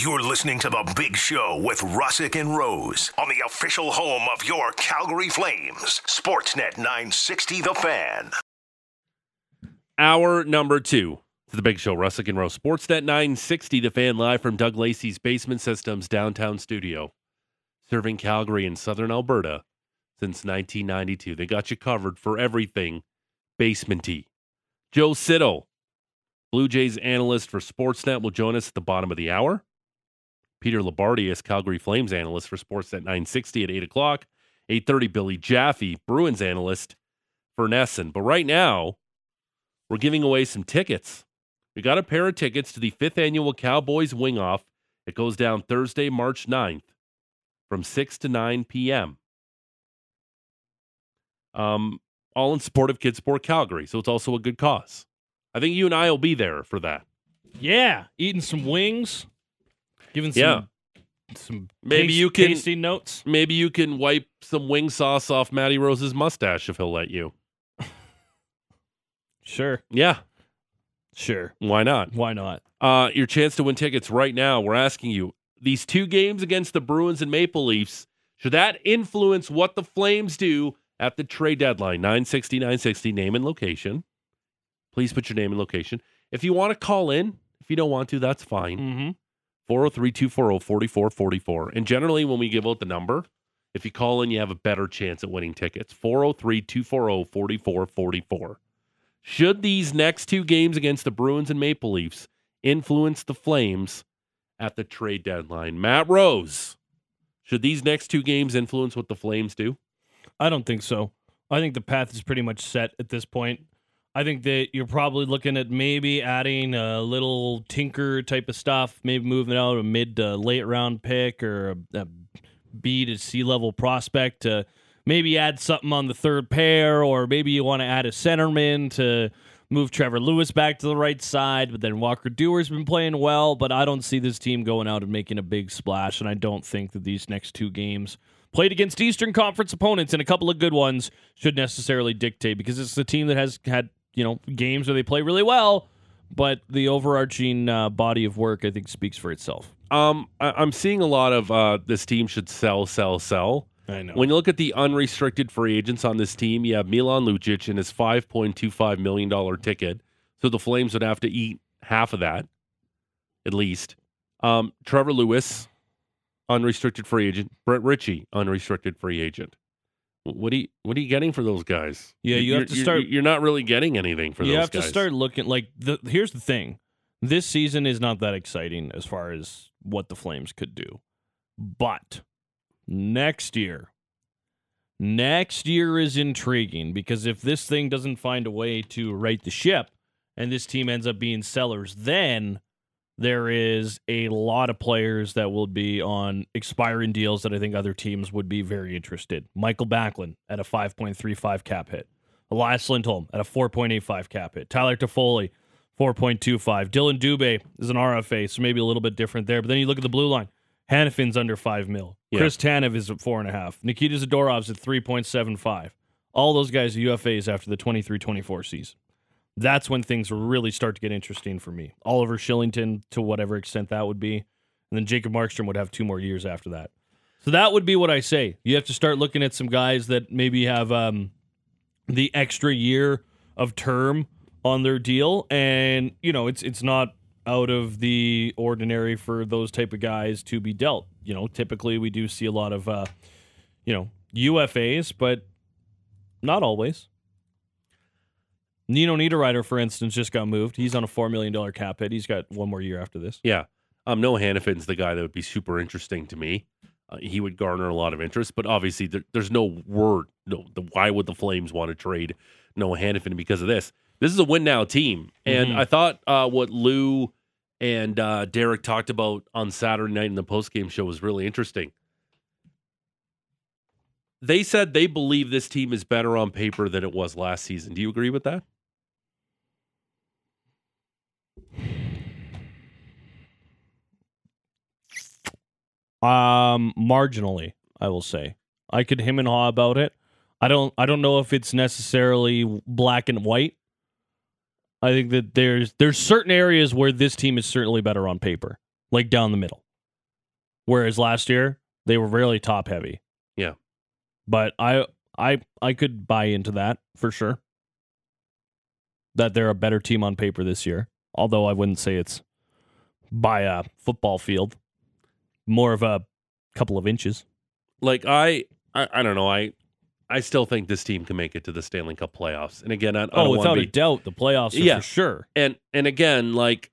You're listening to The Big Show with Russick and Rose on the official home of your Calgary Flames, Sportsnet 960 The Fan. Hour number two to The Big Show, Russick and Rose. Sportsnet 960 The Fan live from Doug Lacey's Basement Systems downtown studio, serving Calgary and southern Alberta since 1992. They got you covered for everything basementy. Joe Siddall, Blue Jays analyst for Sportsnet, will join us at the bottom of the hour. Peter Loubardias, Calgary Flames analyst for Sportsnet 960 at 8 o'clock. 8.30, Billy Jaffe, Bruins analyst for NESN. But right now, we're giving away some tickets. We got a pair of tickets to the fifth annual Cowboys Wing Off. It goes down Thursday, March 9th from 6 to 9 p.m. Um, all in support of Kids Kidsport Calgary. So it's also a good cause. I think you and I will be there for that. Yeah, eating some wings, giving some Yeah. some Maybe taste- you can- tasty notes. Maybe you can wipe some wing sauce off Matty Rose's mustache if he'll let you. Sure, Yeah, sure. why not? Why not? Uh, your chance to win tickets right now. We're asking you these two games against the Bruins and Maple Leafs. Should that influence what the Flames do at the trade deadline? 960, 960, name and location. Please put your name and location. If you want to call in, if you don't want to, that's fine. Mm-hmm. 403 240 4444. And generally, when we give out the number, if you call in, you have a better chance at winning tickets. 403 240 4444. Should these next two games against the Bruins and Maple Leafs influence the Flames at the trade deadline? Matt Rose, should these next two games influence what the Flames do? I don't think so. I think the path is pretty much set at this point. I think that you're probably looking at maybe adding a little tinker type of stuff, maybe moving out a mid to late round pick or a, a B to C level prospect to maybe add something on the third pair, or maybe you want to add a centerman to move Trevor Lewis back to the right side. But then Walker Duehr's been playing well, but I don't see this team going out and making a big splash, and I don't think that these next two games played against Eastern Conference opponents and a couple of good ones should necessarily dictate because it's the team that has had you know games where they play really well, but the overarching uh, body of work I think speaks for itself. Um, I- I'm seeing a lot of uh, this team should sell, sell, sell. I know. When you look at the unrestricted free agents on this team, you have Milan Lucic and his $5.25 million ticket. So the Flames would have to eat half of that, at least. Um, Trevor Lewis, unrestricted free agent. Brett Ritchie, unrestricted free agent. What are you, what are you getting for those guys? Yeah, you You're- have to you're- start- You're not really getting anything for you those You have guys. to start looking like the. Here's the thing: this season is not that exciting as far as what the Flames could do, but next year, next year is intriguing because if this thing doesn't find a way to right the ship, and this team ends up being sellers, then there is a lot of players that will be on expiring deals that I think other teams would be very interested. Mikael Backlund at a 5.35 cap hit. Elias Lindholm at a 4.85 cap hit. Tyler Toffoli, 4.25. Dillon Dubé is an RFA, so maybe a little bit different there. But then you look at the blue line. Hanifin's under 5 mil. Yeah. Chris Tanev is at 4.5. Nikita Zadorov's at 3.75. All those guys are UFAs after the 23 24 season. That's when things really start to get interesting for me. Oliver Kylington, to whatever extent that would be. And then Jacob Markstrom would have two more years after that. So that would be what I say. You have to start looking at some guys that maybe have um, the extra year of term on their deal, and you know it's it's not out of the ordinary for those type of guys to be dealt. You know, typically we do see a lot of uh, you know UFAs, but not always. Nino Niederreiter, for instance, just got moved. He's on a four million dollar cap hit. He's got one more year after this. Yeah. Um, Noah Hanifin's the guy that would be super interesting to me. Uh, he would garner a lot of interest, but obviously there, there's no word. No, the, why would the Flames want to trade Noah Hannafin because of this? This is a win now team, and Mhm. I thought uh, what Lou and uh, Derek talked about on Saturday night in the post game show was really interesting. They said they believe this team is better on paper than it was last season. Do you agree with that? Um, marginally, I will say. I could him and haw about it. I don't. I don't know if it's necessarily black and white. I think that there's there's certain areas where this team is certainly better on paper, like down the middle. Whereas last year they were really top heavy. Yeah. But I I I could buy into that for sure. That they're a better team on paper this year. Although I wouldn't say it's by a football field. More of a couple of inches. Like I, I, I don't know. I, I still think this team can make it to the Stanley Cup playoffs. And again, I, I Oh, don't without want a doubt, the playoffs are Yeah. for sure. and and again, like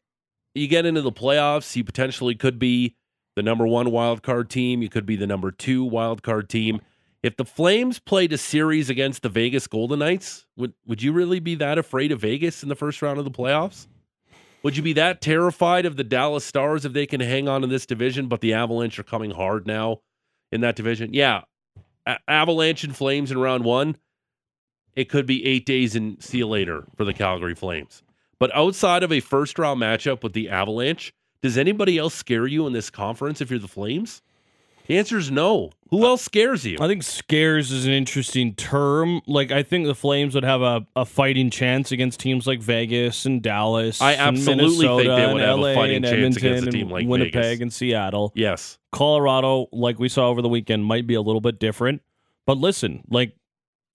you get into the playoffs, you potentially could be the number one wild card team. You could be the number two wild card team. If the Flames played a series against the Vegas Golden Knights, would would you really be that afraid of Vegas in the first round of the playoffs? Would you be that terrified of the Dallas Stars if they can hang on in this division, but the Avalanche are coming hard now in that division? Yeah. A- Avalanche and Flames in round one, it could be eight days and see you later for the Calgary Flames. But outside of a first round matchup with the Avalanche, does anybody else scare you in this conference if you're the Flames? The answer is no. Who else scares you? I think scares is an interesting term. Like I think the Flames would have a, a fighting chance against teams like Vegas and Dallas. I absolutely think they would have a fighting chance Edmonton against a team like Winnipeg Vegas. and Seattle. Yes. Colorado, like we saw over the weekend, might be a little bit different. But listen, like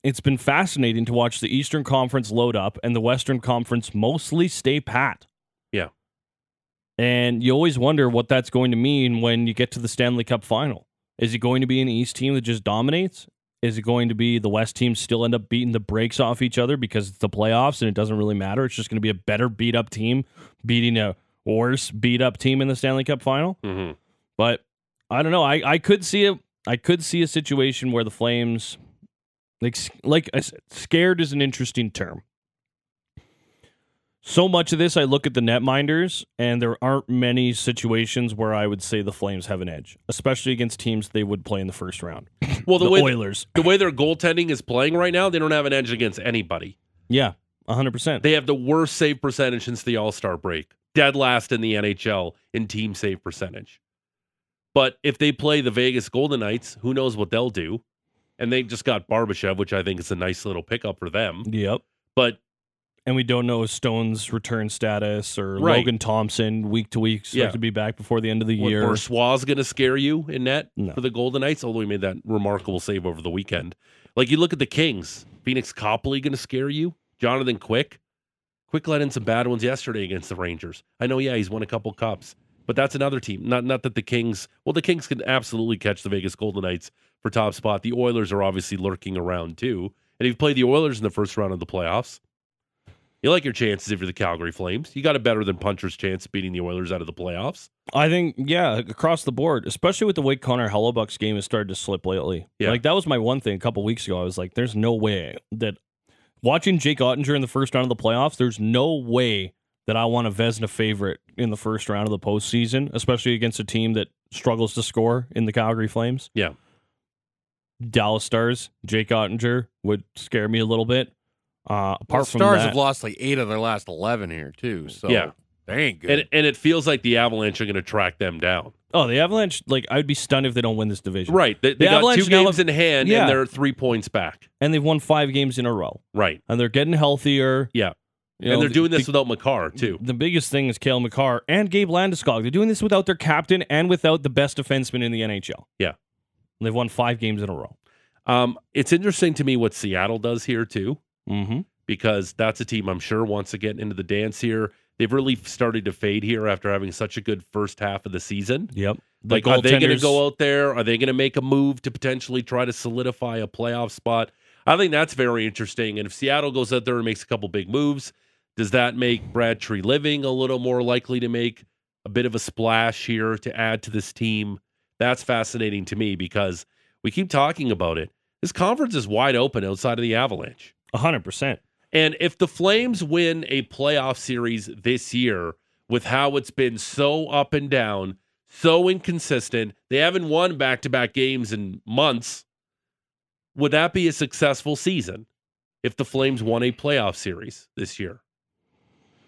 it's been fascinating to watch the Eastern Conference load up and the Western Conference mostly stay pat. And you always wonder what that's going to mean when you get to the Stanley Cup final. Is it going to be an East team that just dominates? Is it going to be the West team still end up beating the brakes off each other because it's the playoffs and it doesn't really matter? It's just going to be a better beat up team beating a worse beat up team in the Stanley Cup final? hmm But I don't know. I, I could see it. I could see a situation where the Flames, like like I said, scared is an interesting term. So much of this, I look at the netminders, and there aren't many situations where I would say the Flames have an edge, especially against teams they would play in the first round. Well, the, the way Oilers, the way their goaltending is playing right now, they don't have an edge against anybody. yeah, hundred percent. They have the worst save percentage since the All Star break, dead last in the NHL in team save percentage. But if they play the Vegas Golden Knights, who knows what they'll do? And they just got Barbashev, which I think is a nice little pickup for them. Yep. But And we don't know Stone's return status or Right. Logan Thompson week to week expected Yeah. to be back before the end of the year. Brossoit going to scare you in net No. for the Golden Knights, although he made that remarkable save over the weekend. Like you look at the Kings, Pheonix Copley going to scare you. Jonathan Quick, Quick let in some bad ones yesterday against the Rangers. I know, yeah, he's won a couple cups, but that's another team. Not not that the Kings. Well, the Kings can absolutely catch the Vegas Golden Knights for top spot. The Oilers are obviously lurking around too. And you play the Oilers in the first round of the playoffs, you like your chances if you're the Calgary Flames. You got a better than puncher's chance of beating the Oilers out of the playoffs. I think, yeah, across the board, especially with the way Connor Hellebuyck's game has started to slip lately. Yeah. Like, that was my one thing a couple weeks ago. I was like, there's no way that watching Jake Oettinger in the first round of the playoffs, there's no way that I want a Vezina favorite in the first round of the postseason, especially against a team that struggles to score in the Calgary Flames. Yeah. Dallas Stars, Jake Oettinger would scare me a little bit. Uh, apart Well, from Stars that, have lost like eight of their last eleven here too. So Yeah. they ain't good. And and it feels like the Avalanche are going to track them down. oh, the Avalanche, like, I'd be stunned if they don't win this division. Right. They, they The got Avalanche two games have- in hand Yeah. and they're three points back. And they've won five games in a row. Right. and they're getting healthier. Yeah. You know, and they're doing this the, without Makar, too. The biggest thing is Cale Makar and Gabe Landeskog. They're doing this without their captain and without the best defenseman in the NHL. Yeah. And they've won five games in a row. Um, it's interesting to me what Seattle does here, too, Mm-hmm. because that's a team I'm sure wants to get into the dance here. They've really started to fade here after having such a good first half of the season. Yep. The Like, are they going to go out there? Are they going to make a move to potentially try to solidify a playoff spot? I think that's very interesting. And if Seattle goes out there and makes a couple big moves, does that make Brad Treliving a little more likely to make a bit of a splash here to add to this team? That's fascinating to me because we keep talking about it. This conference is wide open outside of the Avalanche. Hundred percent. And if the Flames win a playoff series this year with how it's been so up and down, so inconsistent, they haven't won back to back games in months. Would that be a successful season if the Flames won a playoff series this year?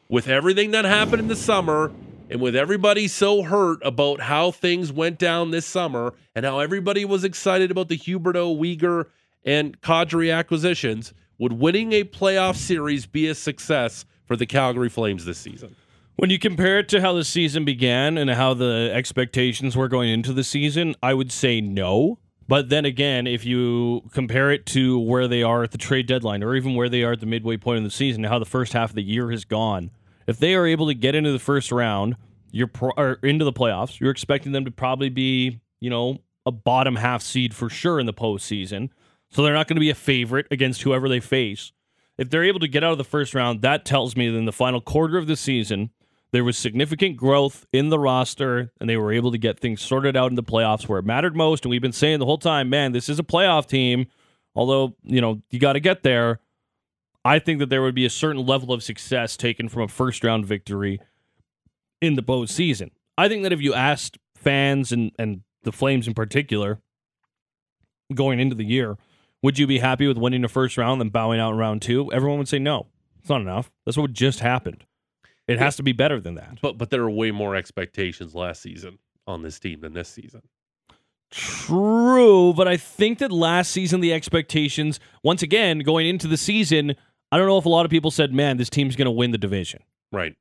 With everything that happened in the summer and with everybody so hurt about how things went down this summer and how everybody was excited about the Huberdeau, Weegar, and Kadri acquisitions, would winning a playoff series be a success for the Calgary Flames this season? When you compare it to how the season began and how the expectations were going into the season, I would say no. But then again, if you compare it to where they are at the trade deadline or even where they are at the midway point in the season, how the first half of the year has gone, if they are able to get into the first round, you're pro- into the playoffs, you're expecting them to probably be, you know, a bottom half seed for sure in the postseason. So they're not going to be a favorite against whoever they face. If they're able to get out of the first round, that tells me that in the final quarter of the season, there was significant growth in the roster, and they were able to get things sorted out in the playoffs where it mattered most. And we've been saying the whole time, man, this is a playoff team. Although, you know, you got to get there. I think that there would be a certain level of success taken from a first round victory in the postseason. I think that if you asked fans and, and the Flames in particular going into the year, would you be happy with winning the first round and bowing out in round two? Everyone would say no. It's not enough. That's what just happened. It has to be better than that. But but there are way more expectations last season on this team than this season. True, but I think that last season the expectations, once again, going into the season, I don't know if a lot of people said, "Man, this team's going to win the division." Right.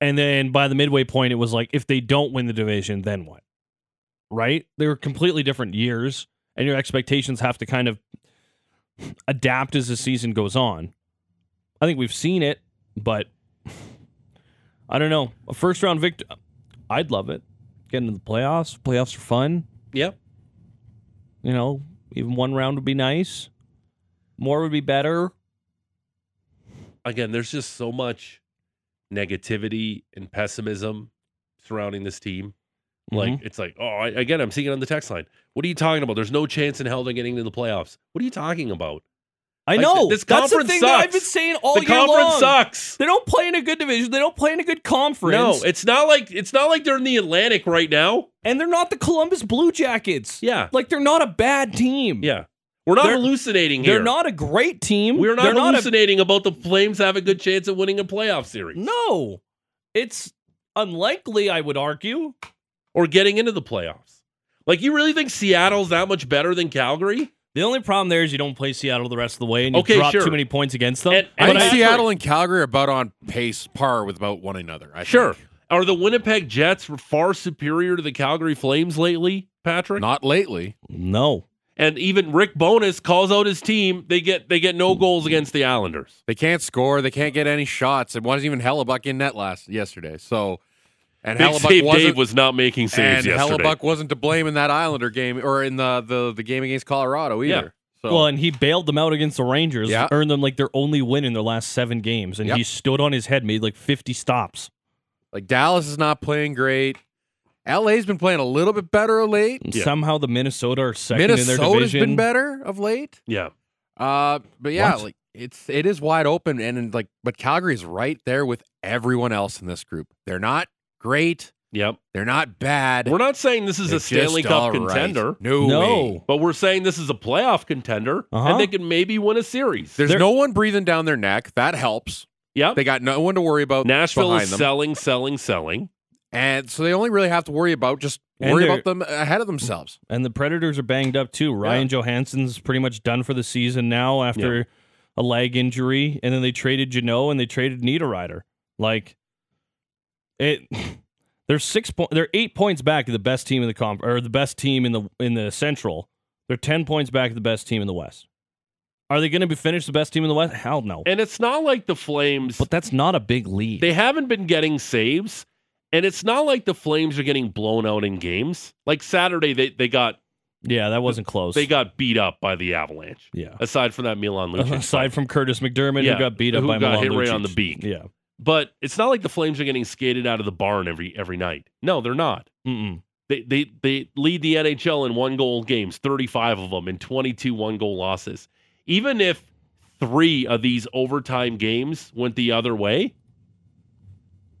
And then by the midway point, it was like, if they don't win the division, then what? Right? They were completely different years, and your expectations have to kind of adapt as the season goes on. I think we've seen it, but I don't know. A first round victory, I'd love it. Getting to the playoffs. Playoffs are fun. Yep. You know, even one round would be nice. More would be better. Again, there's just so much negativity and pessimism surrounding this team. Like Mhm. it's like, oh, I, again, I'm seeing it on the text line. What are you talking about? There's no chance in hell they're getting to the playoffs. What are you talking about? I Like, know. th- this That's the conference thing that I've sucks. been saying all the year conference long. sucks. They don't play in a good division. They don't play in a good conference. No, it's not like it's not like they're in the Atlantic right now. and they're not the Columbus Blue Jackets. Yeah, Like they're not a bad team. yeah. We're not They're- hallucinating here. They're not a great team. We're not They're not a- hallucinating about the Flames have a good chance of winning a playoff series no. It's unlikely, I would argue. Or getting into the playoffs. Like you really think Seattle's that much better than Calgary? The only problem there is you don't play Seattle the rest of the way and you Okay, drop sure. too many points against them. And- I think Seattle and Calgary are about on pace, par with about one another. I Sure. think. Are the Winnipeg Jets far superior to the Calgary Flames lately, Patrick? Not lately. no. And even Rick Bowness calls out his team. They get they get no goals against the Islanders. They can't score. They can't get any shots. It wasn't even Hellebuyck in net last yesterday. So, and Big Hellebuyck Save. Dave was not making saves and yesterday. Hellebuyck wasn't to blame in that Islander game or in the the, the game against Colorado either. So, Well, and he bailed them out against the Rangers, Yeah. earned them like their only win in their last seven games, and Yep. he stood on his head, made like 50 stops. like Dallas is not playing great. LA's been playing a little bit better of late. Yeah. Somehow the Minnesota are second in their Minnesota's division. been better of late. yeah. Uh, but yeah, What? like it's it is wide open, and, and like but Calgary's right there with everyone else in this group. They're not great. Yep. They're not bad. We're not saying this is They're a Stanley Cup all right. contender, No, No. way. but we're saying this is a playoff contender, Uh-huh. and they can maybe win a series. There's They're- no one breathing down their neck. That helps. Yep. They got no one to worry about. Nashville behind is them. selling, selling, selling. and so they only really have to worry about just And worry about them ahead of themselves. And the Predators are banged up too. Ryan Johansen's pretty much done for the season now after a leg injury, and then they traded Jeannot and they traded Niederreiter. Like it, they're six point. They're eight points back of the best team in the comp or the best team in the in the Central. They're ten points back of the best team in the West. Are they going to be finished the best team in the West? Hell no. And it's not like the Flames. But that's not a big lead. they haven't been getting saves, and it's not like the Flames are getting blown out in games. Like Saturday, they they got yeah, that wasn't close. they got beat up by the Avalanche. yeah. Aside from that Milan Lucic, Aside from Curtis McDermott, Yeah, who got beat up who by got Milan hit right on the beak. Yeah. But it's not like the Flames are getting skated out of the barn every every night. No, they're not. Mm-mm. They they they lead the NHL in one goal games, 35 of them in 22 one goal losses. Even if 3 of these overtime games went the other way,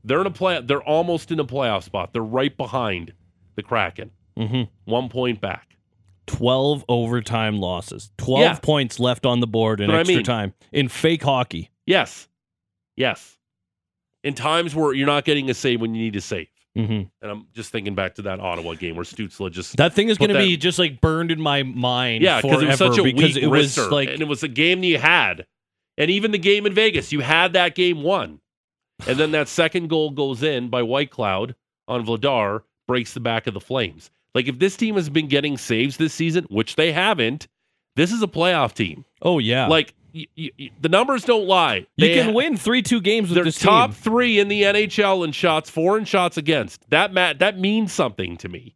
they're in a play they're almost in a playoff spot. They're right behind the Kraken. Mm-hmm. 1 point back. 12 overtime losses. 12 Yeah. points left on the board in But I extra mean- time in fake hockey. Yes. Yes. In times where you're not getting a save when you need a save. Mm-hmm. And I'm just thinking back to that Ottawa game where Stützle just That thing is going to be just like burned in my mind Yeah, because it was such a weak it was like and it was a game that you had, and even the game in Vegas, you had that game won. And then that second goal goes in by Whitecloud on Vladar, breaks the back of the Flames. Like if this team has been getting saves this season, which they haven't, this is a playoff team. Oh yeah. Like the numbers don't lie. you They- can win three two games with They're this top team. three in the NHL in shots for and shots against. That ma- that means something to me.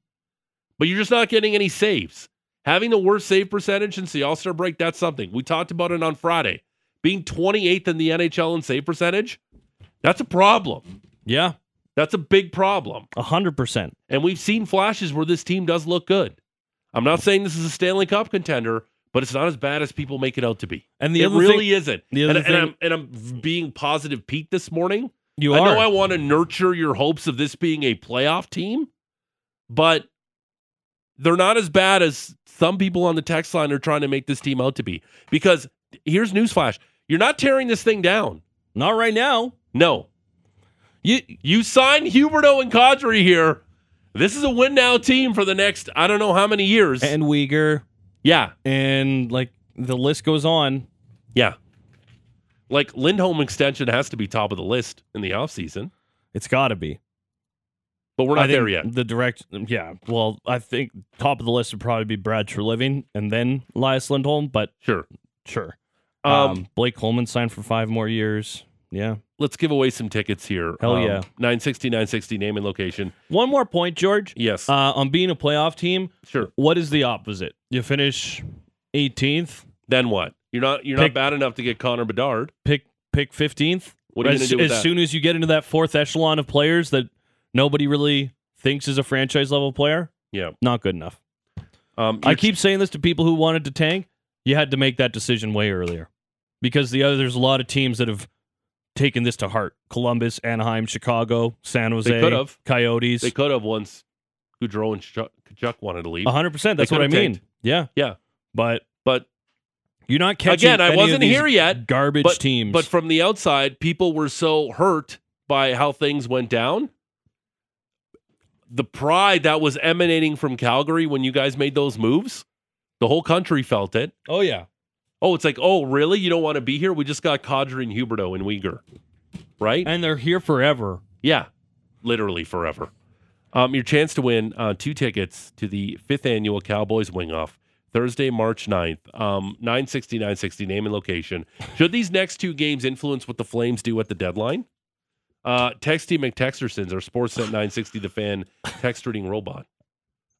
But you're just not getting any saves. Having the worst save percentage since the All Star break, that's something. We talked about it on Friday. Being 28th in the NHL in save percentage, that's a problem. Yeah, That's a big problem. hundred percent. And we've seen flashes where this team does look good. I'm not saying this is a Stanley Cup contender, but it's not as bad as people make it out to be. And the it other really thing, isn't. the and, thing- and I'm, and I'm being positive Pete this morning. you I are. know I want to nurture your hopes of this being a playoff team, but they're not as bad as some people on the text line are trying to make this team out to be. Because here's newsflash: you're not tearing this thing down. Not right now. No, You you signed Huberdeau and Kadri here. This is a win now team for the next I don't know how many years. and Weegar yeah, and like the list goes on. yeah. Like Lindholm extension has to be top of the list in the offseason, It's got to be. but we're not there yet. The direct, yeah. Well, I think top of the list would probably be Brad Treliving and then Elias Lindholm, but Sure. sure. Um, Um, Blake Coleman signed for five more years. Yeah. let's give away some tickets here. Hell Um, yeah. 960, 960, name and location. One more point, George. Yes. Uh, on being a playoff team, sure. what is the opposite? You finish 18th, Then what? You're not you're Pick- not bad enough to get Connor Bedard. pick pick 15th. What are you as, do with as that? soon as you get into that fourth echelon of players that nobody really thinks is a franchise level player, yeah. not good enough. Um, I keep saying this to people who wanted to tank. You had to make that decision way earlier because the other there's a lot of teams that have taken this to heart. Columbus, Anaheim, Chicago, San Jose. Coyotes. they could have once Gaudreau and Chuck, Tkachuk wanted to leave. hundred percent. That's what I mean. tanked. Yeah, Yeah. but But you're not catching. Again, I wasn't here yet, Garbage but, teams. But from the outside, people were so hurt by how things went down. The pride that was emanating from Calgary when you guys made those moves, the whole country felt it. oh yeah, Oh, it's like, oh, really? You don't want to be here? We just got Kadri and Huberdeau and Weegar, right? and they're here forever. Yeah, literally forever. Um, your chance to win uh, two tickets to the fifth annual Cowboys Wing Off Thursday, March 9th. Um, 960, 960, name and location. Should these next two games influence what the Flames do at the deadline? Uh, Texty McTexersons, our Sportsnet 960 The Fan text reading robot.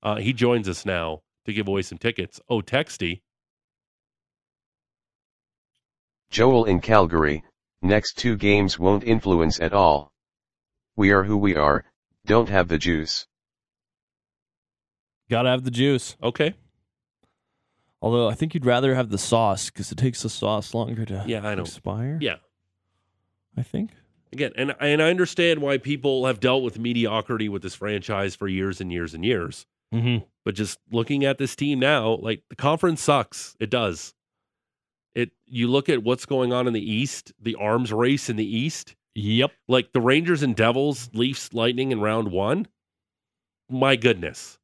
Uh, he joins us now to give away some tickets. Oh, Texty. Joel in Calgary, next two games won't influence at all. We are who we are, don't have the juice. Gotta have the juice. Okay. Although I think you'd rather have the sauce because it takes the sauce longer to Yeah, I know. expire. Yeah. I think. Again, and and I understand why people have dealt with mediocrity with this franchise for years and years and years. Mm-hmm. But just looking at this team now, like the conference sucks. It does. It you look at what's going on in the East, the arms race in the East, Yep. like the Rangers and Devils, Leafs, Lightning in round one. My goodness.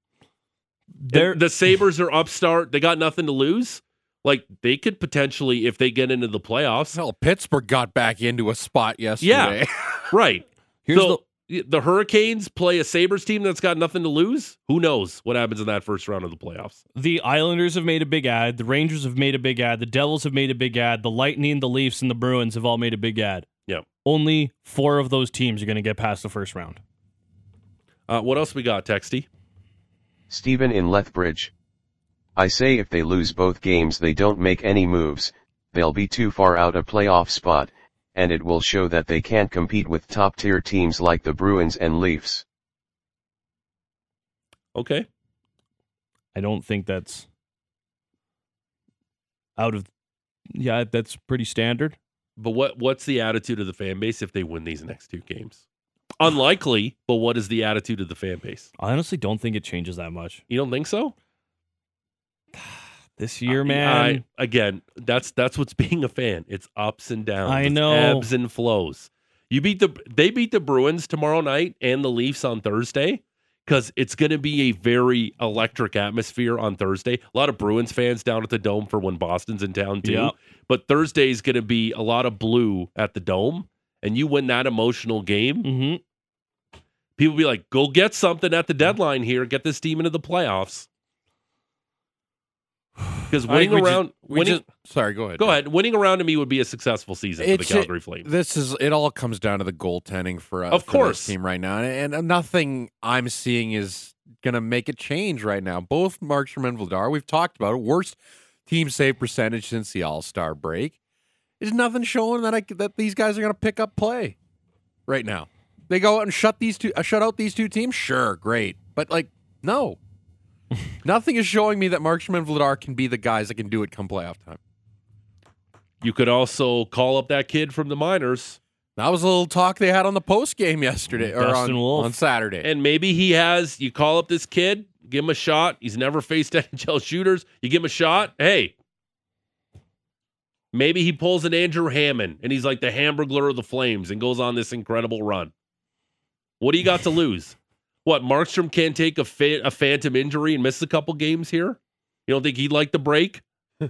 They're the Sabres are upstart. They got nothing to lose. Like they could potentially, if they get into the playoffs, Hell, Pittsburgh got back into a spot yesterday. right. here's so the the, Hurricanes play a Sabres team that's got nothing to lose. Who knows what happens in that first round of the playoffs? the Islanders have made a big ad. The Rangers have made a big ad. The Devils have made a big ad. The Lightning, the Leafs, and the Bruins have all made a big ad. Yeah. Only four of those teams are going to get past the first round. Uh, what else we got, Texty? Stephen in Lethbridge. I say if they lose both games they don't make any moves, they'll be too far out a playoff spot, and it will show that they can't compete with top tier teams like the Bruins and Leafs. Okay. I don't think that's out of. Yeah, that's pretty standard. But what what's the attitude of the fan base if they win these next two games? Unlikely, but what is the attitude of the fan base? I honestly don't think it changes that much You don't think so? this year, I- man. I- again, that's that's what's being a fan. It's ups and downs. I know. ebbs and flows. You beat the they beat the Bruins tomorrow night and the Leafs on Thursday because it's going to be a very electric atmosphere on Thursday. A lot of Bruins fans down at the Dome for when Boston's in town too. Yep. But Thursday is going to be a lot of blue at the Dome, and you win that emotional game, Mm-hmm. people be like, go get something at the deadline here. Get this team into the playoffs. Because winning ju- around, we winning, just- sorry, go ahead. go ahead. Winning around to me would be a successful season for the Calgary Flames. This is it. All comes down to the goaltending for us. Of for this course. team right now, and, and nothing I'm seeing is going to make a change right now. Both Markstrom and Vladar, we've talked about it. Worst team save percentage since the All Star break. There's nothing showing that I, that these guys are going to pick up play right now. They go out and shut these two, uh, shut out these two teams. Sure, great, but like no, nothing is showing me that Markstrom and Vladar can be the guys that can do it come playoff time. You could also call up that kid from the minors, That was a little talk they had on the post game yesterday or on, on Saturday. and maybe he has. You call up this kid, give him a shot. He's never faced NHL shooters. You give him a shot. Hey, maybe he pulls an Andrew Hammond and he's like the Hamburglar of the Flames and goes on this incredible run. What do you got to lose? What Markstrom can't take a fa- a phantom injury and miss a couple games here? You don't think he'd like the break?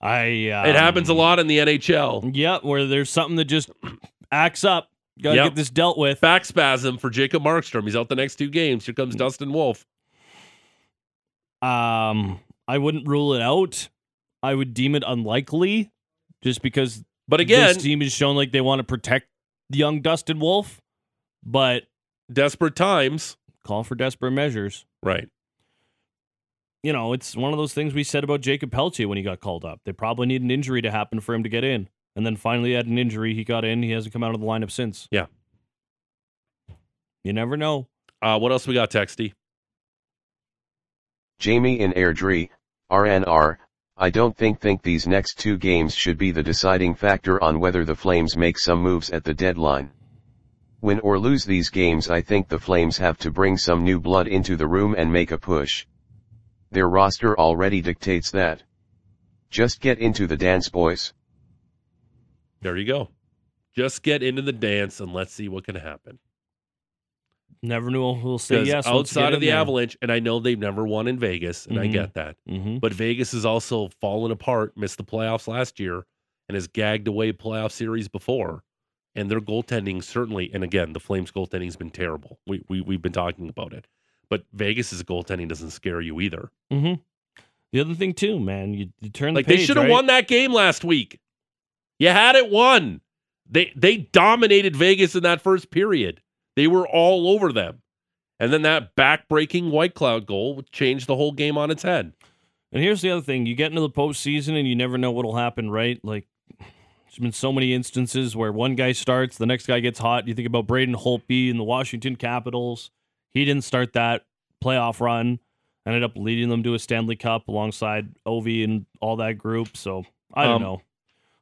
I. Um, it happens a lot in the NHL. Yeah, where there's something that just acts up. Got to Yep. get this dealt with. Back spasm for Jacob Markstrom. He's out the next two games. Here comes Dustin Wolf. Um, I wouldn't rule it out. I would deem it unlikely, just because But again, this team has shown like they want to protect young Dustin Wolf, but desperate times. call for desperate measures. Right. You know, it's one of those things we said about Jakob Pelletier when he got called up. They probably need an injury to happen for him to get in. And then finally had an injury, he got in, he hasn't come out of the lineup since. Yeah. You never know. Uh, what else we got, Texty? Jamie in Airdrie, RNR, I don't think think these next two games should be the deciding factor on whether the Flames make some moves at the deadline. Win or lose these games I think the Flames have to bring some new blood into the room and make a push. Their roster already dictates that. Just get into the dance boys. There you go. Just get into the dance and let's see what can happen. Never knew who'll say yes. outside of the there. Avalanche, and I know they've never won in Vegas, and I Mhm. get that. Mhm. But Vegas has also fallen apart, missed the playoffs last year, and has gagged away playoff series before. And their goaltending certainly, and again, the Flames goaltending has been terrible. We, we we've been talking about it, but Vegas's goaltending doesn't scare you either. Mm-hmm. The other thing too, man, you, you turn Like the page, they should have right? won that game last week. You had it won. They they dominated Vegas in that first period. They were all over them. And then that back-breaking Whitecloud goal changed the whole game on its head. And here's the other thing: you get into the postseason, and you never know what'll happen. Right? Like, there's been so many instances where one guy starts, the next guy gets hot. You think about Braden Holtby in the Washington Capitals. He didn't start that playoff run. Ended up leading them to a Stanley Cup alongside Ovi and all that group. So I don't Um, know.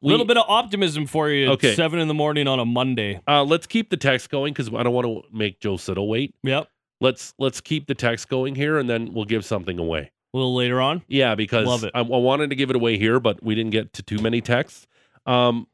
A little bit of optimism for you. at Okay. seven in the morning on a Monday. Uh, let's keep the text going because I don't want to make Joe Siddall wait. Yep. Let's let's keep the text going here, and then we'll give something away. A little later on. Yeah, because Love it. I, I wanted to give it away here, but we didn't get to too many texts. Um,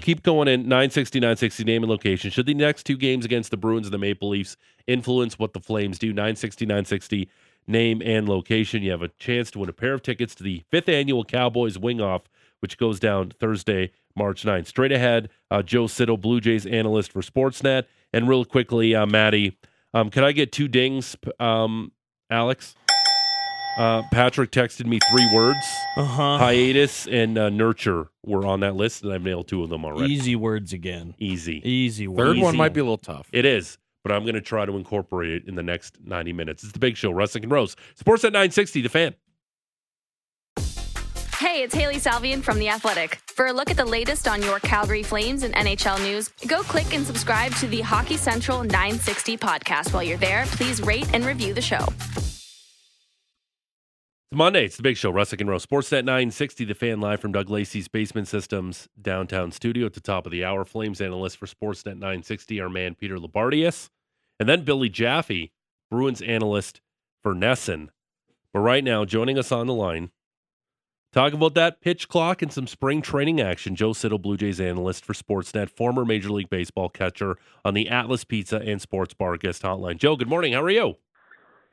keep going in 960, 960 name and location. Should the next two games against the Bruins and the Maple Leafs influence what the Flames do? 960, 960 name and location. You have a chance to win a pair of tickets to the fifth annual Cowboys Wing Off, which goes down Thursday, March 9th. Straight ahead, uh, Joe Siddall, Blue Jays analyst for Sportsnet. And real quickly, uh, Maddie, um, can I get two dings, um, Alex? Uh, Patrick texted me three words. Uh huh. Hiatus and uh, nurture were on that list, and I've nailed two of them already. Easy words again. Easy. Easy words. Third one might be a little tough. It is, but I'm going to try to incorporate it in the next 90 minutes. It's the big show, Russick and Rose. Sportsnet 960, the fan. Hey, it's Hailey Salvian from The Athletic. For a look at the latest on your Calgary Flames and NHL news, go click and subscribe to the Hockey Central 960 podcast. While you're there, please rate and review the show. It's Monday. It's the big show, Russick and Rose. Sportsnet 960, the fan live from Doug Lacey's Basement Systems downtown studio at the top of the hour. Flames analyst for Sportsnet 960, our man Peter Loubardias. And then Billy Jaffe, Bruins analyst for NESN. But right now, joining us on the line, talk about that pitch clock and some spring training action. Joe Siddall, Blue Jays analyst for Sportsnet, former Major League Baseball catcher on the Atlas Pizza and Sports Bar guest hotline. Joe, good morning. How are you?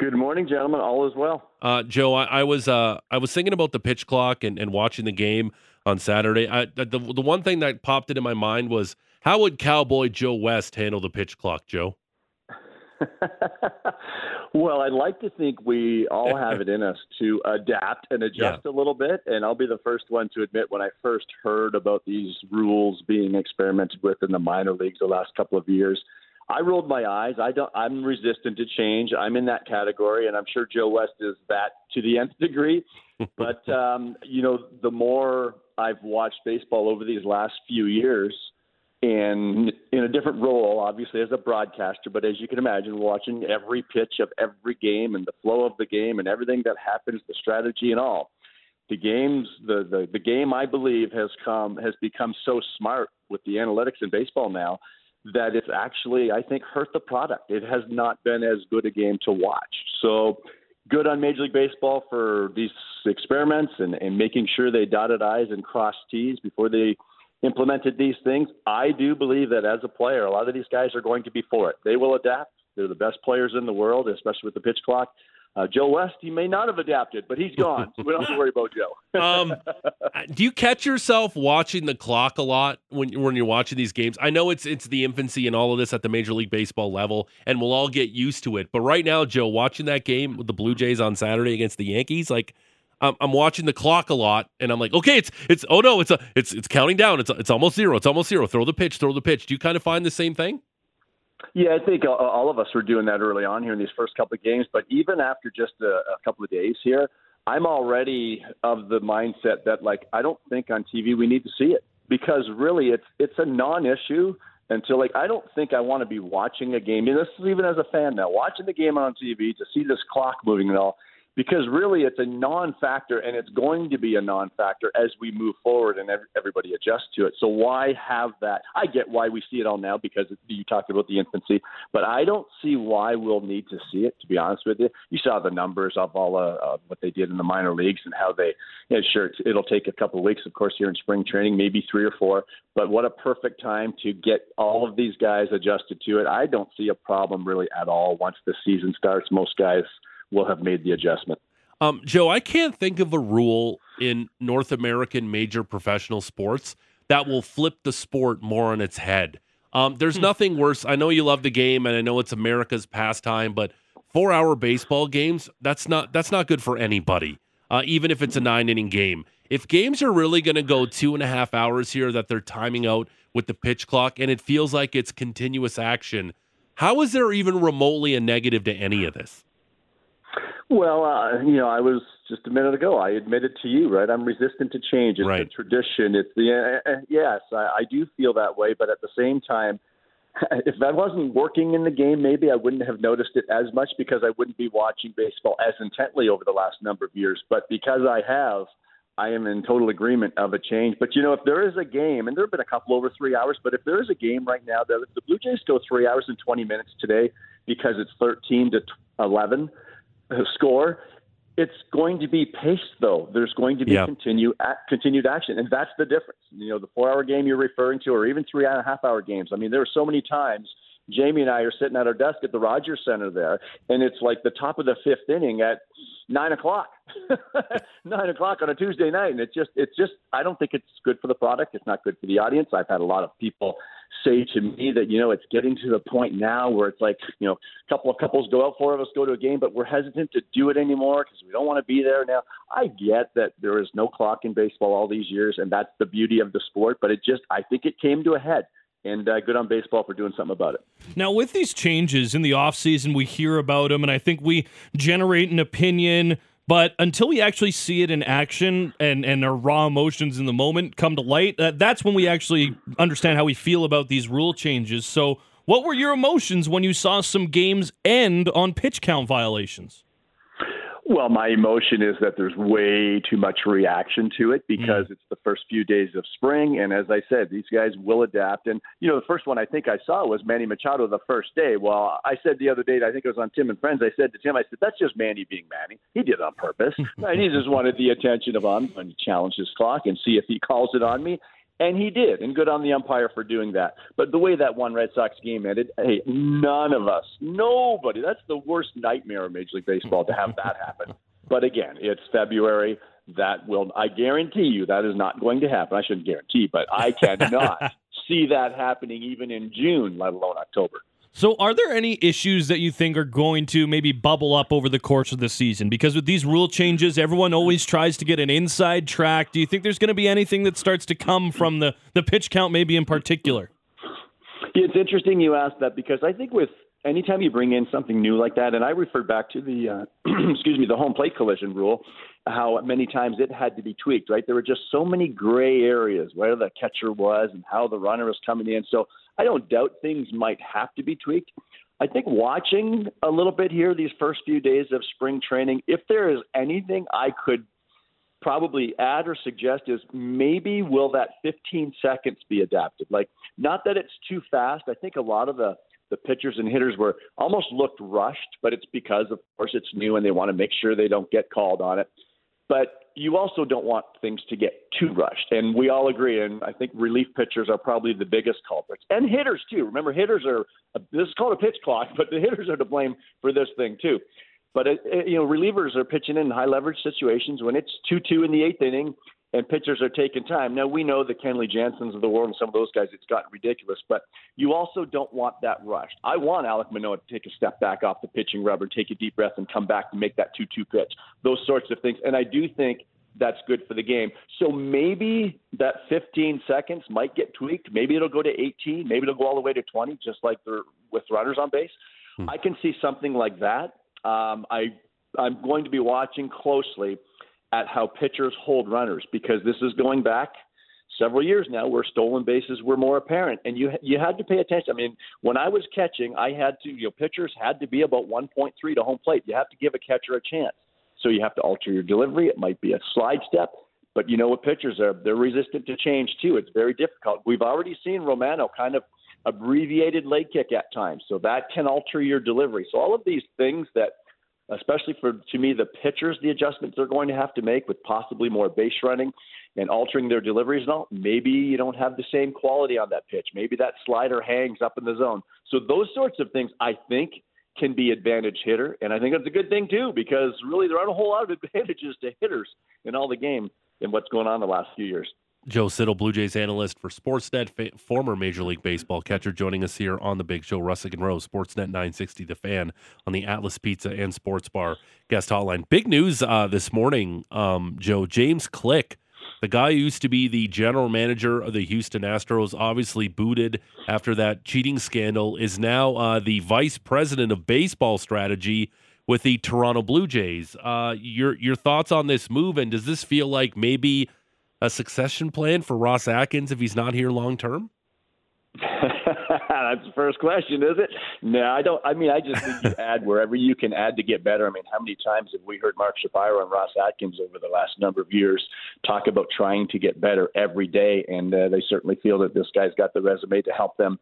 Good morning, gentlemen. All is well. Uh, Joe, I, I was uh, I was thinking about the pitch clock and, and watching the game on Saturday. I, the the one thing that popped into my mind was How would Cowboy Joe West handle the pitch clock, Joe? well, I'd like to think we all have it in us to adapt and adjust yeah. a little bit. And I'll be the first one to admit when I first heard about these rules being experimented with in the minor leagues the last couple of years, I rolled my eyes. I don't. I'm resistant to change. I'm in that category, and I'm sure Joe West is that to the nth degree. but um, you know, the more I've watched baseball over these last few years, and in a different role, obviously as a broadcaster, but as you can imagine, watching every pitch of every game and the flow of the game and everything that happens, the strategy and all. The games, the, the, the game, I believe, has come has become so smart with the analytics in baseball now that it's actually, I think, hurt the product. It has not been as good a game to watch. So good on Major League Baseball for these experiments and, and making sure they dotted I's and crossed T's before they implemented these things. I do believe that as a player, a lot of these guys are going to be for it. They will adapt. They're the best players in the world, especially with the pitch clock. Uh, Joe West, he may not have adapted, but he's gone. So we don't have to worry about Joe. um, do you catch yourself watching the clock a lot when when you're watching these games? I know it's it's the infancy and all of this at the Major League Baseball level, and we'll all get used to it. But right now, Joe, watching that game with the Blue Jays on Saturday against the Yankees, like I'm, I'm watching the clock a lot, and I'm like, okay, it's it's oh no, it's a it's it's counting down. It's it's almost zero. It's almost zero. Throw the pitch. Throw the pitch. Do you kind of find the same thing? Yeah, I think uh, uh, all of us were doing that early on here in these first couple of games. But even after just a, a couple of days here, I'm already of the mindset that like I don't think on TV we need to see it because really it's it's a non-issue until like I don't think I want to be watching a game. And this is even as a fan now, watching the game on TV to see this clock moving and all because really it's a non-factor and it's going to be a non-factor as we move forward and everybody adjusts to it. So why have that? I get why we see it all now because you talked about the infancy, but I don't see why we'll need to see it. To be honest with you, you saw the numbers of all uh, uh, what they did in the minor leagues and how they. Yeah, sure, it'll take a couple of weeks, of course, here in spring training, maybe three or four. But what a perfect time to get all of these guys adjusted to it. I don't see a problem really at all once the season starts. Most guys will have made the adjustment. Um, Joe, I can't think of a rule in North American major professional sports that will flip the sport more on its head. Um, there's hmm. nothing worse. I know you love the game, and I know it's America's pastime, but four-hour baseball games that's not that's not good for anybody. Uh, even if it's a nine-inning game, if games are really going to go two and a half hours here, that they're timing out with the pitch clock, and it feels like it's continuous action, how is there even remotely a negative to any of this? Well, uh, you know, I was just a minute ago. I admitted to you, right? I'm resistant to change. It's right. the tradition. It's the uh, yes. I, I do feel that way, but at the same time, if that wasn't working in the game, maybe I wouldn't have noticed it as much because I wouldn't be watching baseball as intently over the last number of years. But because I have, I am in total agreement of a change. But you know, if there is a game, and there have been a couple over three hours, but if there is a game right now that the Blue Jays go three hours and 20 minutes today because it's 13 to 11 Uh, score. It's going to be paced, though. There's going to be yeah. continue continued action, and that's the difference. You know, the four-hour game you're referring to, or even three and a half-hour games. I mean, there are so many times Jamie and I are sitting at our desk at the Rogers Center there, and it's like the top of the fifth inning at nine o'clock, nine o'clock on a Tuesday night, and it's just, it's just, I don't think it's good for the product. It's not good for the audience. I've had a lot of people say to me that you know it's getting to the point now where it's like you know a couple of couples go out, four of us go to a game, but we're hesitant to do it anymore because we don't want to be there. Now I get that there is no clock in baseball all these years, and that's the beauty of the sport. But it just I think it came to a head and uh, good on baseball for doing something about it. Now, with these changes in the offseason, we hear about them, and I think we generate an opinion but until we actually see it in action and, and our raw emotions in the moment come to light, uh, that's when we actually understand how we feel about these rule changes. So, what were your emotions when you saw some games end on pitch count violations? Well, my emotion is that there's way too much reaction to it because mm. it's the first few days of spring. And as I said, these guys will adapt. And, you know, the first one I think I saw was Manny Machado the first day. Well, I said the other day, I think it was on Tim and Friends, I said to Tim, I said, that's just Manny being Manny. He did it on purpose. and he just wanted the attention of I'm going to challenge his clock and see if he calls it on me. And he did, and good on the umpire for doing that. But the way that one Red Sox game ended, hey, none of us, nobody, that's the worst nightmare of Major League Baseball to have that happen. But again, it's February. That will, I guarantee you, that is not going to happen. I shouldn't guarantee, but I cannot see that happening even in June, let alone October. So, are there any issues that you think are going to maybe bubble up over the course of the season? Because with these rule changes, everyone always tries to get an inside track. Do you think there's going to be anything that starts to come from the, the pitch count, maybe in particular? It's interesting you asked that because I think with anytime you bring in something new like that, and I refer back to the uh, excuse me the home plate collision rule, how many times it had to be tweaked. Right, there were just so many gray areas where the catcher was and how the runner was coming in. So I don't doubt things might have to be tweaked. I think watching a little bit here these first few days of spring training, if there is anything I could probably add or suggest is maybe will that 15 seconds be adapted? Like, not that it's too fast. I think a lot of the the pitchers and hitters were almost looked rushed, but it's because, of course, it's new and they want to make sure they don't get called on it. But you also don't want things to get too rushed. And we all agree. And I think relief pitchers are probably the biggest culprits, and hitters too. Remember, hitters are this is called a pitch clock, but the hitters are to blame for this thing too. But it, it, you know, relievers are pitching in high leverage situations when it's two-two in the eighth inning and pitchers are taking time. Now we know the Kenley Jansen's of the world and some of those guys, it's gotten ridiculous, but you also don't want that rushed. I want Alek Manoah to take a step back off the pitching rubber, take a deep breath, and come back and make that two-two pitch. Those sorts of things, and I do think that's good for the game. So maybe that 15 seconds might get tweaked. Maybe it'll go to 18. Maybe it'll go all the way to 20, just like the with runners on base. Hmm. I can see something like that. Um, I I'm going to be watching closely at how pitchers hold runners because this is going back several years now where stolen bases were more apparent and you you had to pay attention. I mean, when I was catching, I had to you know pitchers had to be about 1.3 to home plate. You have to give a catcher a chance. So you have to alter your delivery. It might be a slide step, but you know what pitchers are they're resistant to change too. It's very difficult. We've already seen Romano kind of abbreviated leg kick at times, so that can alter your delivery. So all of these things that especially for to me the pitchers the adjustments they're going to have to make with possibly more base running and altering their deliveries and all maybe you don't have the same quality on that pitch. Maybe that slider hangs up in the zone. So those sorts of things i think can be advantage hitter. And i think that's a good thing too because really there aren't a whole lot of advantages to hitters in all the game in what's going on the last few years Joe Siddall, Blue Jays analyst for Sportsnet, fa- former Major League Baseball catcher, joining us here on the Big Show. Russick and Rose, Sportsnet 960, the fan on the Atlas Pizza and Sports Bar guest hotline. Big news uh, this morning, um, Joe. James Click, the guy who used to be the general manager of the Houston Astros, obviously booted after that cheating scandal, is now uh, the vice president of baseball strategy with the Toronto Blue Jays. Uh, your your thoughts on this move, and does this feel like maybe a succession plan for Ross Atkins if he's not here long term? That's the first question, is it? No, I don't. I mean, I just think you add wherever you can add to get better. I mean, how many times have we heard Mark Shapiro and Ross Atkins over the last number of years talk about trying to get better every day? And uh, they certainly feel that this guy's got the resume to help them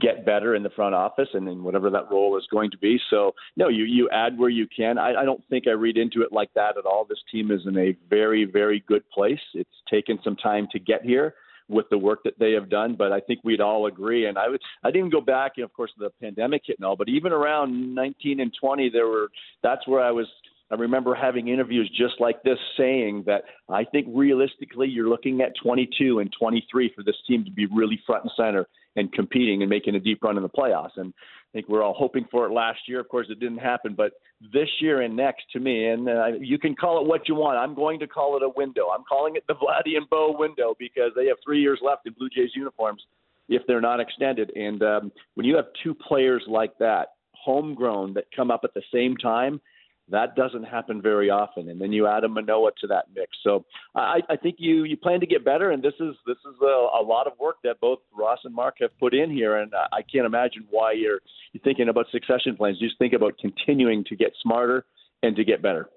get better in the front office and in whatever that role is going to be. So no, you you add where you can. I, I don't think I read into it like that at all. This team is in a very very good place. It's taken some time to get here with the work that they have done, but I think we'd all agree. And I would I didn't go back, know, of course, the pandemic hit and all, but even around 19 and 20, there were that's where I was I remember having interviews just like this saying that I think realistically you're looking at 22 and 23 for this team to be really front and center and competing and making a deep run in the playoffs. And I think we're all hoping for it last year. Of course, it didn't happen, but this year and next, to me, and uh, you can call it what you want. I'm going to call it a window. I'm calling it the Vladdy and Bo window because they have three years left in Blue Jays uniforms if they're not extended. And um, when you have two players like that, homegrown, that come up at the same time – that doesn't happen very often, and then you add a Manoah to that mix. So I, I think you you plan to get better, and this is this is a, a lot of work that both Ross and Mark have put in here, and I can't imagine why you're you're thinking about succession plans. Just think about continuing to get smarter and to get better.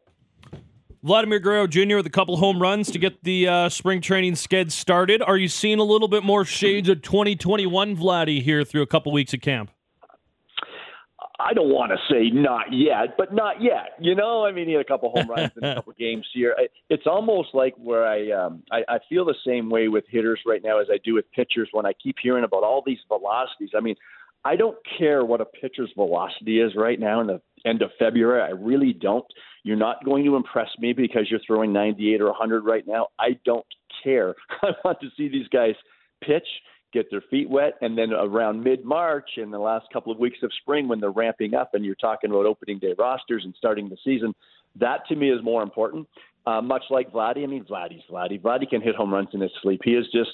Vladimir Guerrero Jr. with a couple home runs to get the uh, spring training sked started. Are you seeing a little bit more shades of 2021 Vladdy here through a couple weeks of camp? I don't want to say not yet, but not yet. You know, I mean, he had a couple home runs in a couple games here. It's almost like where I, um, I I feel the same way with hitters right now as I do with pitchers when I keep hearing about all these velocities. I mean, I don't care what a pitcher's velocity is right now in the end of February. I really don't. You're not going to impress me because you're throwing 98 or 100 right now. I don't care. I want to see these guys pitch get their feet wet, and then around mid March and the last couple of weeks of spring when they're ramping up and you're talking about opening day rosters and starting the season, that to me is more important. Uh, much like Vladdy, I mean Vladdy's Vladdy. Vladdy can hit home runs in his sleep. He is just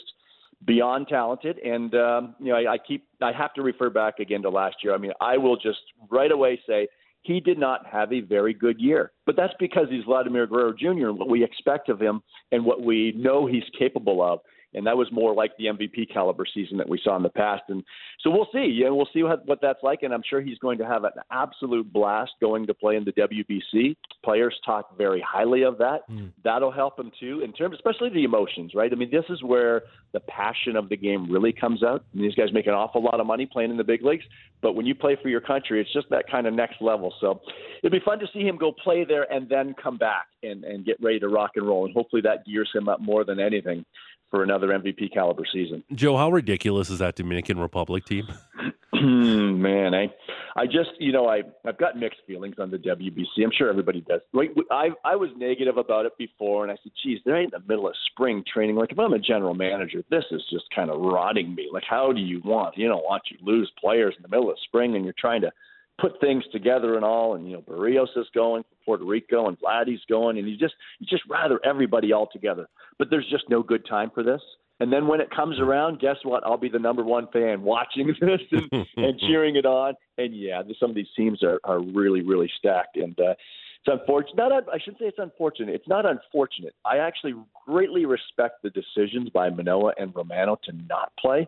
beyond talented, and um, you know I, I keep I have to refer back again to last year. I mean I will just right away say he did not have a very good year. But that's because he's Vladimir Guerrero Jr. and what we expect of him and what we know he's capable of and that was more like the MVP caliber season that we saw in the past. And so we'll see. Yeah, we'll see what, what that's like. And I'm sure he's going to have an absolute blast going to play in the WBC. Players talk very highly of that. Mm. That'll help him too, in terms, especially the emotions. Right? I mean, this is where the passion of the game really comes out. I mean, these guys make an awful lot of money playing in the big leagues, but when you play for your country, it's just that kind of next level. So it'd be fun to see him go play there and then come back and, and get ready to rock and roll. And hopefully that gears him up more than anything for another MVP caliber season. Joe, how ridiculous is that Dominican Republic team? Hmm, man, I, I just, you know, I, I've got mixed feelings on the WBC. I'm sure everybody does. Like, I, I was negative about it before, and I said, geez, they're in the middle of spring training. Like, if I'm a general manager, this is just kind of rotting me. Like, how do you want? You don't want you lose players in the middle of spring, and you're trying to put things together and all. And you know, Berrios is going Puerto Rico, and Vladdy's going, and you just you just rather everybody all together. But there's just no good time for this. And then when it comes around, guess what? I'll be the number one fan watching this and, and cheering it on. And yeah, some of these teams are, are really, really stacked. And uh, it's unfortunate. Not, I shouldn't say it's unfortunate. It's not unfortunate. I actually greatly respect the decisions by Manoah and Romano to not play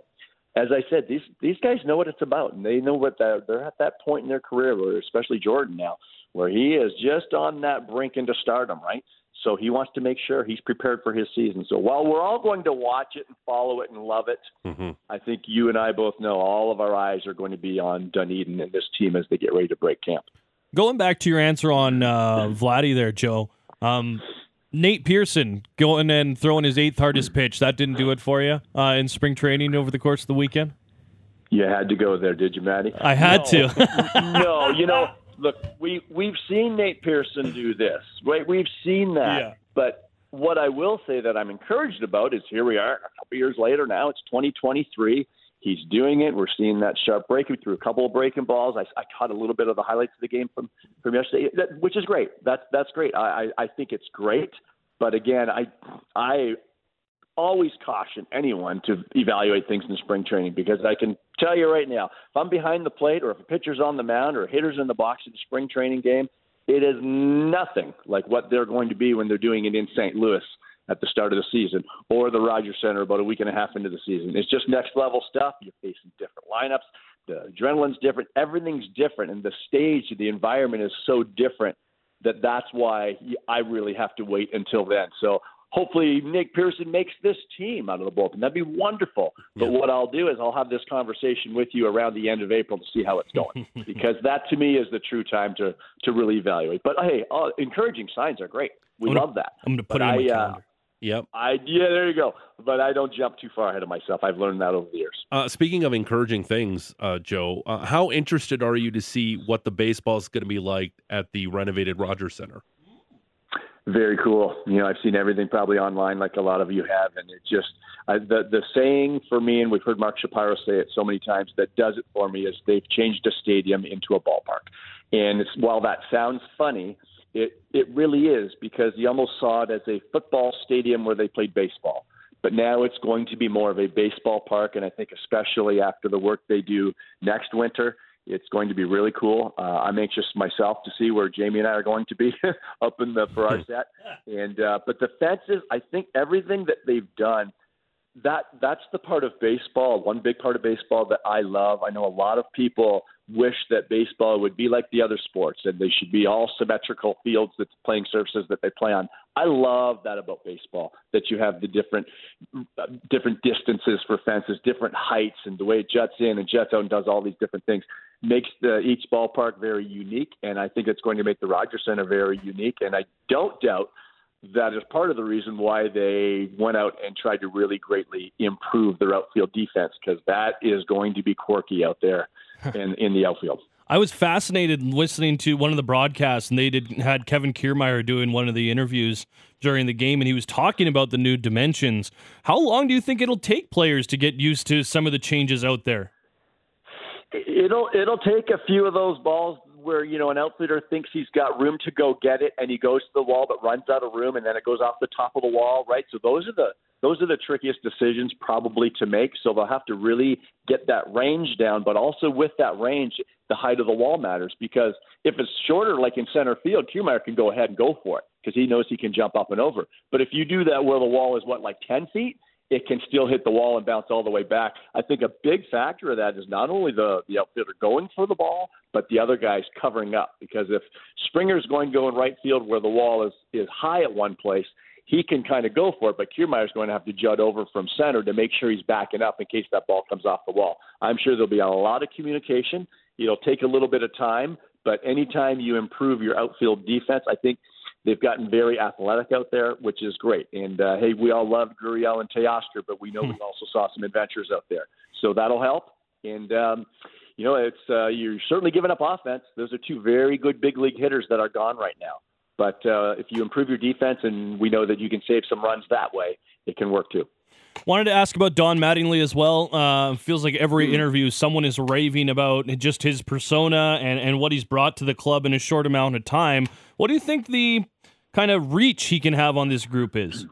as I said, these these guys know what it's about, and they know what they're, they're at that point in their career, where especially Jordan now, where he is just on that brink into stardom, right? So he wants to make sure he's prepared for his season. So while we're all going to watch it and follow it and love it, mm-hmm. I think you and I both know all of our eyes are going to be on Dunedin and this team as they get ready to break camp. Going back to your answer on uh, Vladdy there, Joe. Um, Nate Pearson going and throwing his eighth hardest pitch. That didn't do it for you uh, in spring training over the course of the weekend. You had to go there, did you, Maddie? I had no. to. no, you know, look, we we've seen Nate Pearson do this. Right, we've seen that. Yeah. But what I will say that I'm encouraged about is here we are, a couple years later. Now it's 2023. He's doing it. We're seeing that sharp break. He threw a couple of breaking balls. I, I caught a little bit of the highlights of the game from from yesterday, that, which is great. That's that's great. I, I I think it's great. But again, I I always caution anyone to evaluate things in spring training because I can tell you right now, if I'm behind the plate or if a pitcher's on the mound or a hitter's in the box in a spring training game, it is nothing like what they're going to be when they're doing it in St. Louis at the start of the season or the Rogers Center about a week and a half into the season. It's just next level stuff. You're facing different lineups. The adrenaline's different. Everything's different, and the stage, the environment is so different that that's why I really have to wait until then. So hopefully Nick Pearson makes this team out of the bullpen. That'd be wonderful. But what I'll do is I'll have this conversation with you around the end of April to see how it's going, because that to me is the true time to to really evaluate. But hey, uh, encouraging signs are great. We gonna, love that. I'm going to put but it in my I, uh, calendar. Uh, Yep. I yeah, there you go. But I don't jump too far ahead of myself. I've learned that over the years. Uh, speaking of encouraging things, uh, Joe, uh, how interested are you to see what the baseball is going to be like at the renovated Rogers Center? Very cool. You know, I've seen everything probably online, like a lot of you have, and it just I, the the saying for me, and we've heard Mark Shapiro say it so many times, that does it for me is they've changed a stadium into a ballpark. And while that sounds funny, it it really is because you almost saw it as a football stadium where they played baseball. But now it's going to be more of a baseball park, and I think especially after the work they do next winter, it's going to be really cool. Uh, I'm anxious myself to see where Jamie and I are going to be up in the for our set. And uh, but the fences, I think everything that they've done that that's the part of baseball, one big part of baseball that I love. I know a lot of people wish that baseball would be like the other sports and they should be all symmetrical fields that playing surfaces that they play on. I love that about baseball that you have the different different distances for fences, different heights, and the way it juts in and juts out and does all these different things makes the each ballpark very unique. And I think it's going to make the Rogers Center very unique. And I don't doubt that is part of the reason why they went out and tried to really greatly improve their outfield defense because that is going to be quirky out there in, in the outfield. I was fascinated listening to one of the broadcasts, and they did had Kevin Kiermaier doing one of the interviews during the game, and he was talking about the new dimensions. How long do you think it'll take players to get used to some of the changes out there? It'll it'll take a few of those balls where you know an outfielder thinks he's got room to go get it, and he goes to the wall but runs out of room, and then it goes off the top of the wall, right? So those are the those are the trickiest decisions probably to make. So they'll have to really get that range down, but also with that range, the height of the wall matters because if it's shorter, like in center field, Kiermaier can go ahead and go for it because he knows he can jump up and over. But if you do that where the wall is what like ten feet, it can still hit the wall and bounce all the way back. I think a big factor of that is not only the the outfielder going for the ball, but the other guys covering up. Because if Springer's going to go in right field where the wall is is high at one place, he can kind of go for it, but Kiermaier's going to have to jut over from center to make sure he's backing up in case that ball comes off the wall. I'm sure there'll be a lot of communication. It'll take a little bit of time, but anytime you improve your outfield defense, I think they've gotten very athletic out there, which is great. And uh, hey, we all love Gurriel and Teoscar, but we know we also saw some adventures out there, so that'll help. And um, you know, it's uh, you're certainly giving up offense. Those are two very good big league hitters that are gone right now. But uh, if you improve your defense, and we know that you can save some runs that way, it can work too. Wanted to ask about Don Mattingly as well. Uh, feels like every interview, someone is raving about just his persona and, and what he's brought to the club in a short amount of time. What do you think the kind of reach he can have on this group is?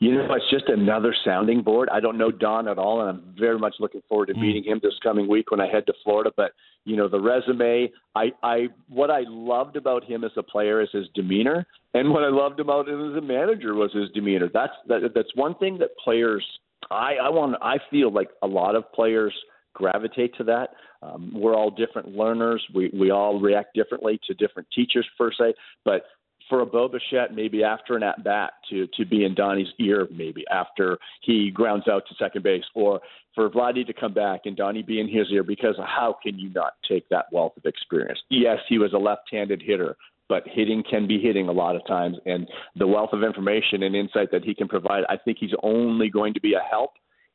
You know, it's just another sounding board. I don't know Don at all, and I'm very much looking forward to meeting him this coming week when I head to Florida. But you know, the resume. I, I, what I loved about him as a player is his demeanor, and what I loved about him as a manager was his demeanor. That's that, that's one thing that players. I, I want. I feel like a lot of players gravitate to that. Um, we're all different learners. We we all react differently to different teachers per se. But for a Bo Bichette, maybe after an at bat to to be in Donnie's ear, maybe after he grounds out to second base, or for Vladdy to come back and Donnie be in his ear, because how can you not take that wealth of experience? Yes, he was a left-handed hitter, but hitting can be hitting a lot of times, and the wealth of information and insight that he can provide, I think he's only going to be a help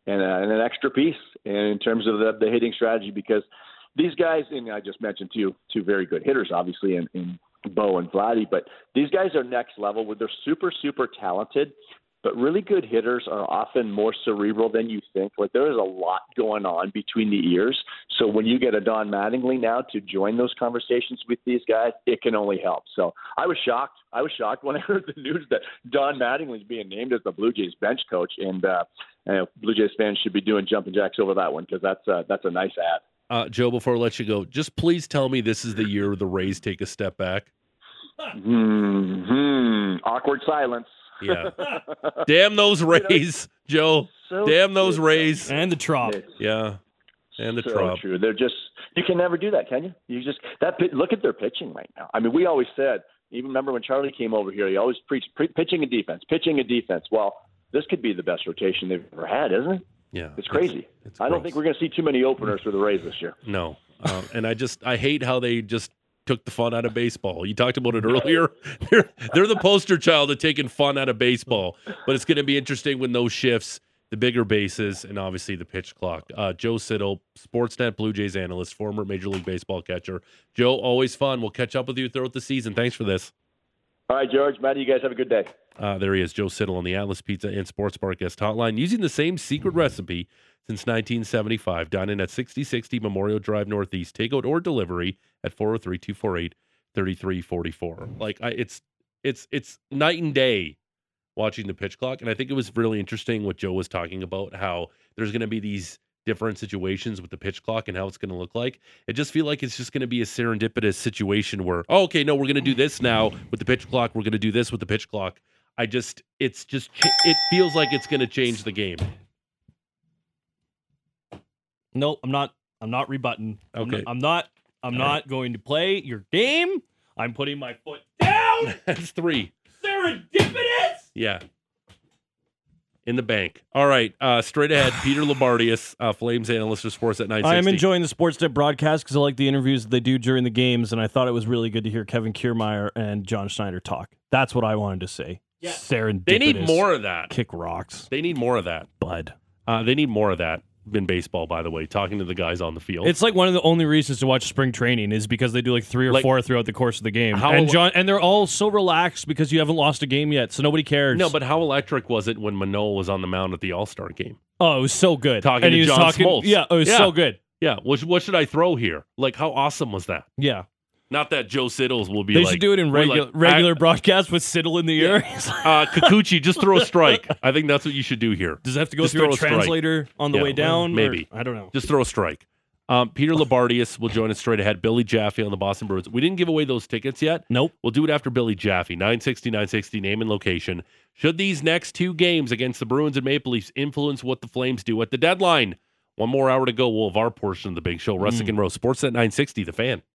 and, a, and an extra piece in terms of the, the hitting strategy because these guys, and I just mentioned two two very good hitters, obviously, in, in Bo and Vladdy, but these guys are next level where they're super, super talented, but really good hitters are often more cerebral than you think. Like there is a lot going on between the ears. So when you get a Don Mattingly now to join those conversations with these guys, it can only help. So I was shocked. I was shocked when I heard the news that Don Mattingly is being named as the Blue Jays bench coach, and uh, and Blue Jays fans should be doing jumping jacks over that one because that's uh, that's a nice ad. Uh, Joe, before I let you go, just please tell me this is the year the Rays take a step back. Hmm. Awkward silence. Yeah. Damn those Rays, Joe. So Damn those true. Rays. And the trop. Yeah. And the so Trop. true. They're just you can never do that, can you? You just that look at their pitching right now. I mean, we always said. Even remember when Charlie came over here, he always preached pre- pitching and defense, pitching and defense. Well, this could be the best rotation they've ever had, isn't it? Yeah. It's crazy. it's I don't gross. think we're going to see too many openers for the Rays this year. No. Um, and I just I hate how they just took the fun out of baseball. You talked about it earlier. They're they're the poster child of taking fun out of baseball. But it's going to be interesting when those shifts, the bigger bases, and obviously the pitch clock. Uh, Joe Siddall, Sportsnet Blue Jays analyst, former Major League Baseball catcher. Joe, always fun. We'll catch up with you throughout the season. Thanks for this. All right, George, Matty, you guys have a good day. Uh, there he is, Joe Siddall on the Atlas Pizza and Sports Bar guest hotline, using the same secret recipe since 1975. Dine in at 6060 Memorial Drive Northeast. Takeout or delivery at 403 248 3344. Like, I, it's it's it's night and day watching the pitch clock. And I think it was really interesting what Joe was talking about how there's going to be these different situations with the pitch clock and how it's going to look like. It just feel like it's just going to be a serendipitous situation where, oh, okay, no, we're going to do this now with the pitch clock. We're going to do this with the pitch clock. I just, it's just, it feels like it's going to change the game. Nope, I'm not. I'm not rebutting. I'm Okay. not- I'm not. I'm All not going to play your game. I'm putting my foot down. That's three. Serendipitous. Yeah. In the bank. All right. Uh, straight ahead, Peter Loubardias, uh, Flames analyst for Sportsnet 960. I am enjoying the Sports Sportsnet broadcast because I like the interviews that they do during the games, and I thought it was really good to hear Kevin Kiermaier and John Schneider talk. That's what I wanted to say. Yeah. Serendipitous. They need more of that. Kick rocks, They need more of that. bud. Uh, they need more of that. in baseball, by the way, talking to the guys on the field. It's like one of the only reasons to watch spring training is because they do like three or Like- four throughout the course of the game. How- and John and they're all so relaxed because you haven't lost a game yet, so nobody cares. no, but how electric was it when Manoah was on the mound at the All Star game? oh, it was so good. Talking and to he was John talking, Smoltz. Yeah, it was Yeah. so good. Yeah, what, what should I throw here? Like, how awesome was that? Yeah, Not that Joe Siddall's will be they like. should do it in regular like, regular I- broadcast with Siddall in the air. uh, Kikuchi, just throw a strike. I think that's what you should do here. Does it have to go Just through a a strike. translator on the Yeah, way down? or- maybe. I don't know. Just throw a strike. Um, Peter Loubardias will join us straight ahead. Billy Jaffe on the Boston Bruins. We didn't give away those tickets yet. Nope. We'll do it after Billy Jaffe. 960, 960, name and location. Should these next two games against the Bruins and Maple Leafs influence what the Flames do at the deadline? One more hour to go. We'll have our portion of the big show. Russick and Rose, Sportsnet 960, the fan.